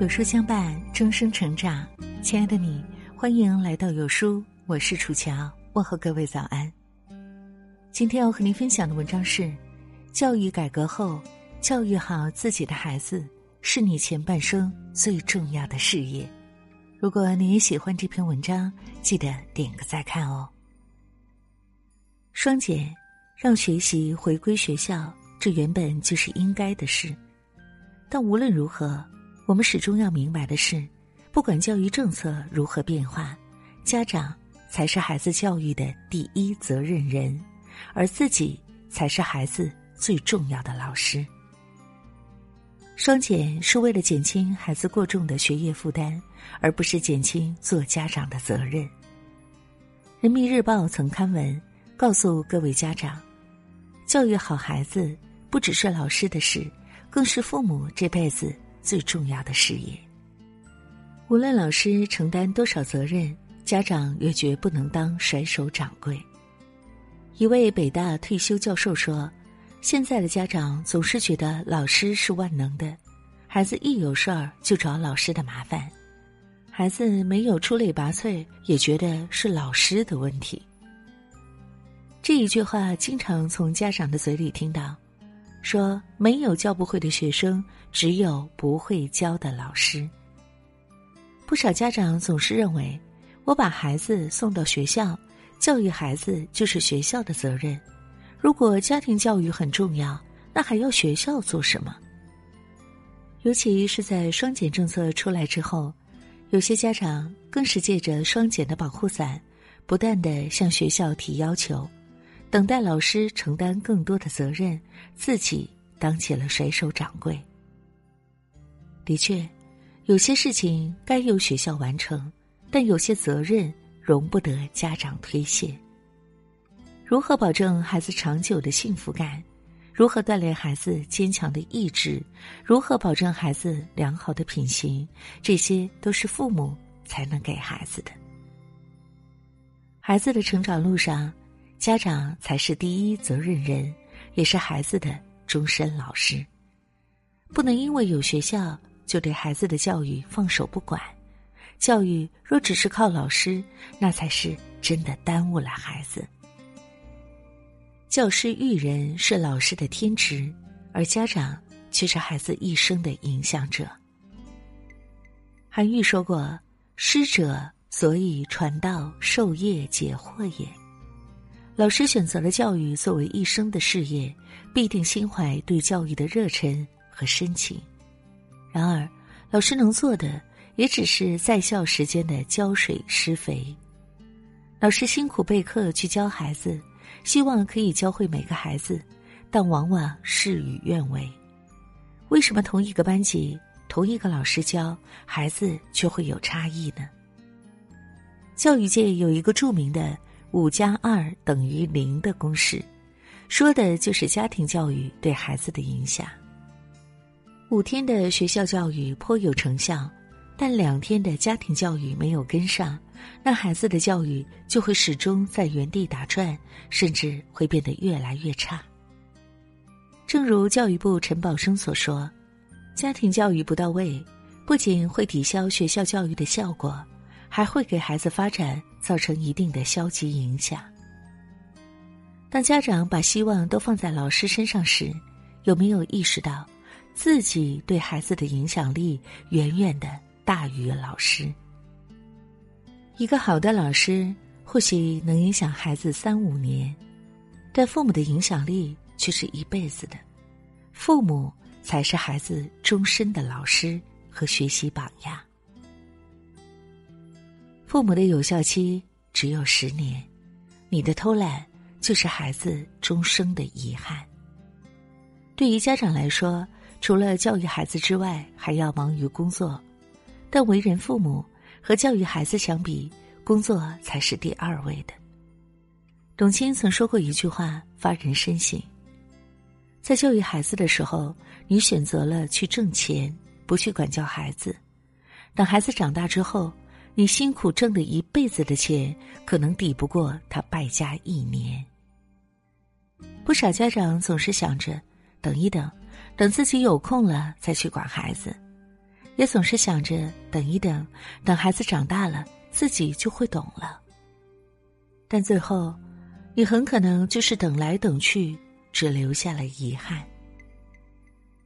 有书相伴，终生成长。亲爱的你，欢迎来到有书，我是楚乔，问候各位早安。今天要和您分享的文章是：教育改革后，教育好自己的孩子是你前半生最重要的事业。如果你也喜欢这篇文章，记得点个再看哦。双减，让学习回归学校，这原本就是应该的事。但无论如何。我们始终要明白的是，不管教育政策如何变化，家长才是孩子教育的第一责任人，而自己才是孩子最重要的老师。双减是为了减轻孩子过重的学业负担，而不是减轻做家长的责任。人民日报曾刊文告诉各位家长，教育好孩子不只是老师的事，更是父母这辈子。最重要的事业。无论老师承担多少责任，家长也绝不能当甩手掌柜。一位北大退休教授说：“现在的家长总是觉得老师是万能的，孩子一有事儿就找老师的麻烦，孩子没有出类拔萃，也觉得是老师的问题。”这一句话经常从家长的嘴里听到。说没有教不会的学生，只有不会教的老师。不少家长总是认为，我把孩子送到学校，教育孩子就是学校的责任。如果家庭教育很重要，那还要学校做什么？尤其是在双减政策出来之后，有些家长更是借着双减的保护伞，不断的向学校提要求。等待老师承担更多的责任，自己当起了甩手掌柜。的确，有些事情该由学校完成，但有些责任容不得家长推卸。如何保证孩子长久的幸福感？如何锻炼孩子坚强的意志？如何保证孩子良好的品行？这些都是父母才能给孩子的。孩子的成长路上。家长才是第一责任人，也是孩子的终身老师。不能因为有学校就对孩子的教育放手不管。教育若只是靠老师，那才是真的耽误了孩子。教师育人是老师的天职，而家长却是孩子一生的影响者。韩愈说过：“师者，所以传道授业解惑也。”老师选择了教育作为一生的事业，必定心怀对教育的热忱和深情。然而，老师能做的也只是在校时间的浇水施肥。老师辛苦备课去教孩子，希望可以教会每个孩子，但往往事与愿违。为什么同一个班级、同一个老师教孩子却会有差异呢？教育界有一个著名的。五加二等于零的公式，说的就是家庭教育对孩子的影响。五天的学校教育颇有成效，但两天的家庭教育没有跟上，那孩子的教育就会始终在原地打转，甚至会变得越来越差。正如教育部陈宝生所说，家庭教育不到位，不仅会抵消学校教育的效果。还会给孩子发展造成一定的消极影响。当家长把希望都放在老师身上时，有没有意识到自己对孩子的影响力远远的大于老师？一个好的老师或许能影响孩子三五年，但父母的影响力却是一辈子的。父母才是孩子终身的老师和学习榜样。父母的有效期只有十年，你的偷懒就是孩子终生的遗憾。对于家长来说，除了教育孩子之外，还要忙于工作，但为人父母和教育孩子相比，工作才是第二位的。董卿曾说过一句话，发人深省：在教育孩子的时候，你选择了去挣钱，不去管教孩子；等孩子长大之后，你辛苦挣的一辈子的钱，可能抵不过他败家一年。不少家长总是想着，等一等，等自己有空了再去管孩子。也总是想着等一等，等孩子长大了，自己就会懂了。但最后，你很可能就是等来等去，只留下了遗憾。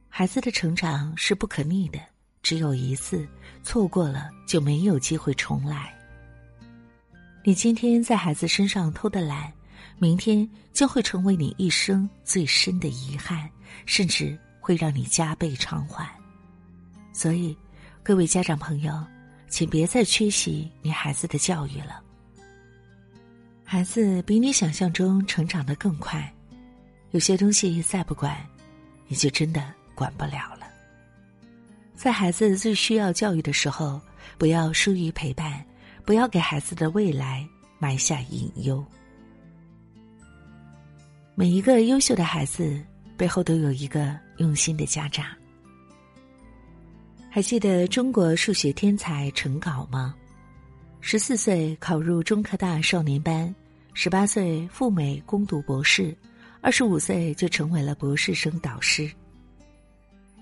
孩子的成长是不可逆的，只有一次，错过了就没有机会重来。你今天在孩子身上偷的懒，明天将会成为你一生最深的遗憾，甚至会让你加倍偿还。所以，各位家长朋友，请别再缺席你孩子的教育了。孩子比你想象中成长的更快，有些东西再不管，你就真的管不了。在孩子最需要教育的时候，不要疏于陪伴，不要给孩子的未来埋下隐忧。每一个优秀的孩子背后都有一个用心的家长。还记得中国数学天才陈镐吗？十四岁考入中科大少年班，十八岁赴美攻读博士，二十五岁就成为了博士生导师。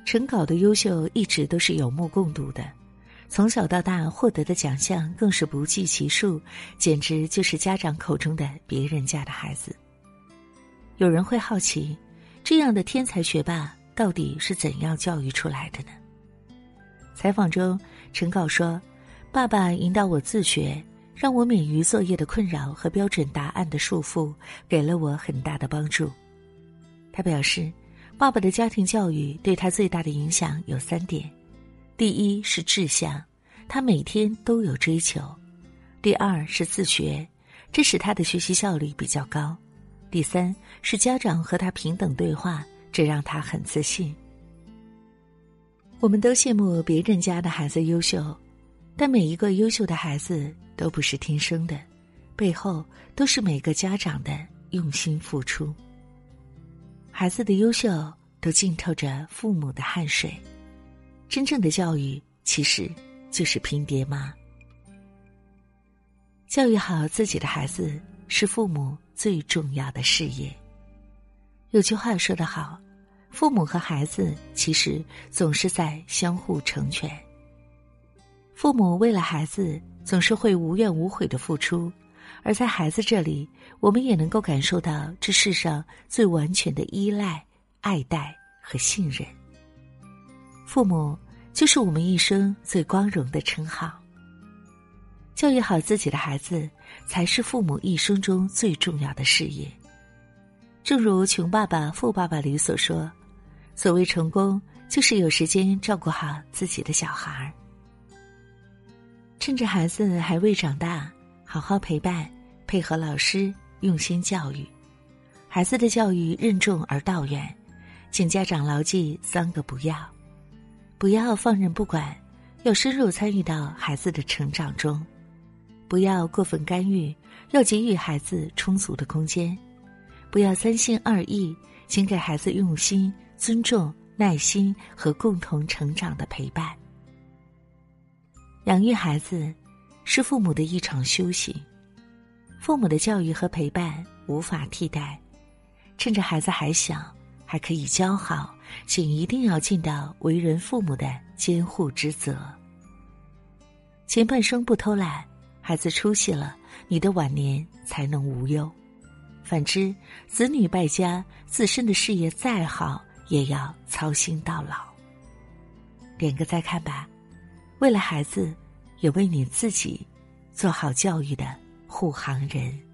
陈稿的优秀一直都是有目共睹的，从小到大获得的奖项更是不计其数，简直就是家长口中的别人家的孩子。有人会好奇，这样的天才学霸到底是怎样教育出来的呢？采访中，陈稿说。爸爸引导我自学，让我免于作业的困扰和标准答案的束缚，给了我很大的帮助。他表示，爸爸的家庭教育对他最大的影响有三点：第一是志向，他每天都有追求；第二是自学，这使他的学习效率比较高；第三是家长和他平等对话，这让他很自信。我们都羡慕别人家的孩子优秀。但每一个优秀的孩子都不是天生的，背后都是每个家长的用心付出。孩子的优秀都浸透着父母的汗水，真正的教育其实就是拼爹妈。教育好自己的孩子是父母最重要的事业。有句话说得好，父母和孩子其实总是在相互成全。父母为了孩子总是会无怨无悔的付出，而在孩子这里，我们也能够感受到这世上最完全的依赖、爱戴和信任。父母就是我们一生最光荣的称号。教育好自己的孩子，才是父母一生中最重要的事业。正如《穷爸爸富爸爸》里所说：“所谓成功，就是有时间照顾好自己的小孩儿。”趁着孩子还未长大，好好陪伴，配合老师，用心教育。孩子的教育任重而道远，请家长牢记三个不要：不要放任不管，要深入参与到孩子的成长中；不要过分干预，要给予孩子充足的空间；不要三心二意，请给孩子用心、尊重、耐心和共同成长的陪伴。养育孩子，是父母的一场修行。父母的教育和陪伴无法替代。趁着孩子还小，还可以教好，请一定要尽到为人父母的监护之责。前半生不偷懒，孩子出息了，你的晚年才能无忧。反之，子女败家，自身的事业再好，也要操心到老。点个再看吧。为了孩子，也为你自己，做好教育的护航人。